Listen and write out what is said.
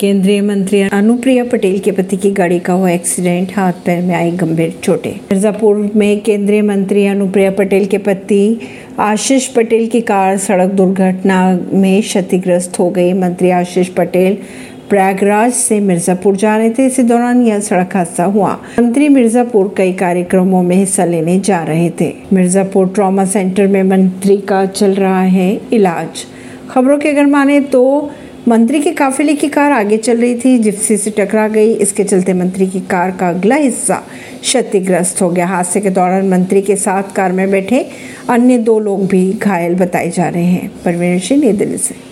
केंद्रीय मंत्री अनुप्रिया पटेल के पति की गाड़ी का हुआ एक्सीडेंट, हाथ पैर में आई गंभीर चोटें। मिर्जापुर में केंद्रीय मंत्री अनुप्रिया पटेल के पति आशीष पटेल की कार सड़क दुर्घटना में क्षतिग्रस्त हो गई। मंत्री आशीष पटेल प्रयागराज से मिर्जापुर जा रहे थे। इसी दौरान यह सड़क हादसा हुआ। मंत्री मिर्जापुर कई कार्यक्रमों में हिस्सा लेने जा रहे थे। मिर्जापुर ट्रॉमा सेंटर में मंत्री का चल रहा है इलाज। खबरों के अगर माने तो मंत्री के काफिले की कार आगे चल रही थी, जिप्सी से टकरा गई। इसके चलते मंत्री की कार का अगला हिस्सा क्षतिग्रस्त हो गया। हादसे के दौरान मंत्री के साथ कार में बैठे अन्य दो लोग भी घायल बताए जा रहे हैं। परवीन सिंह, नई दिल्ली से।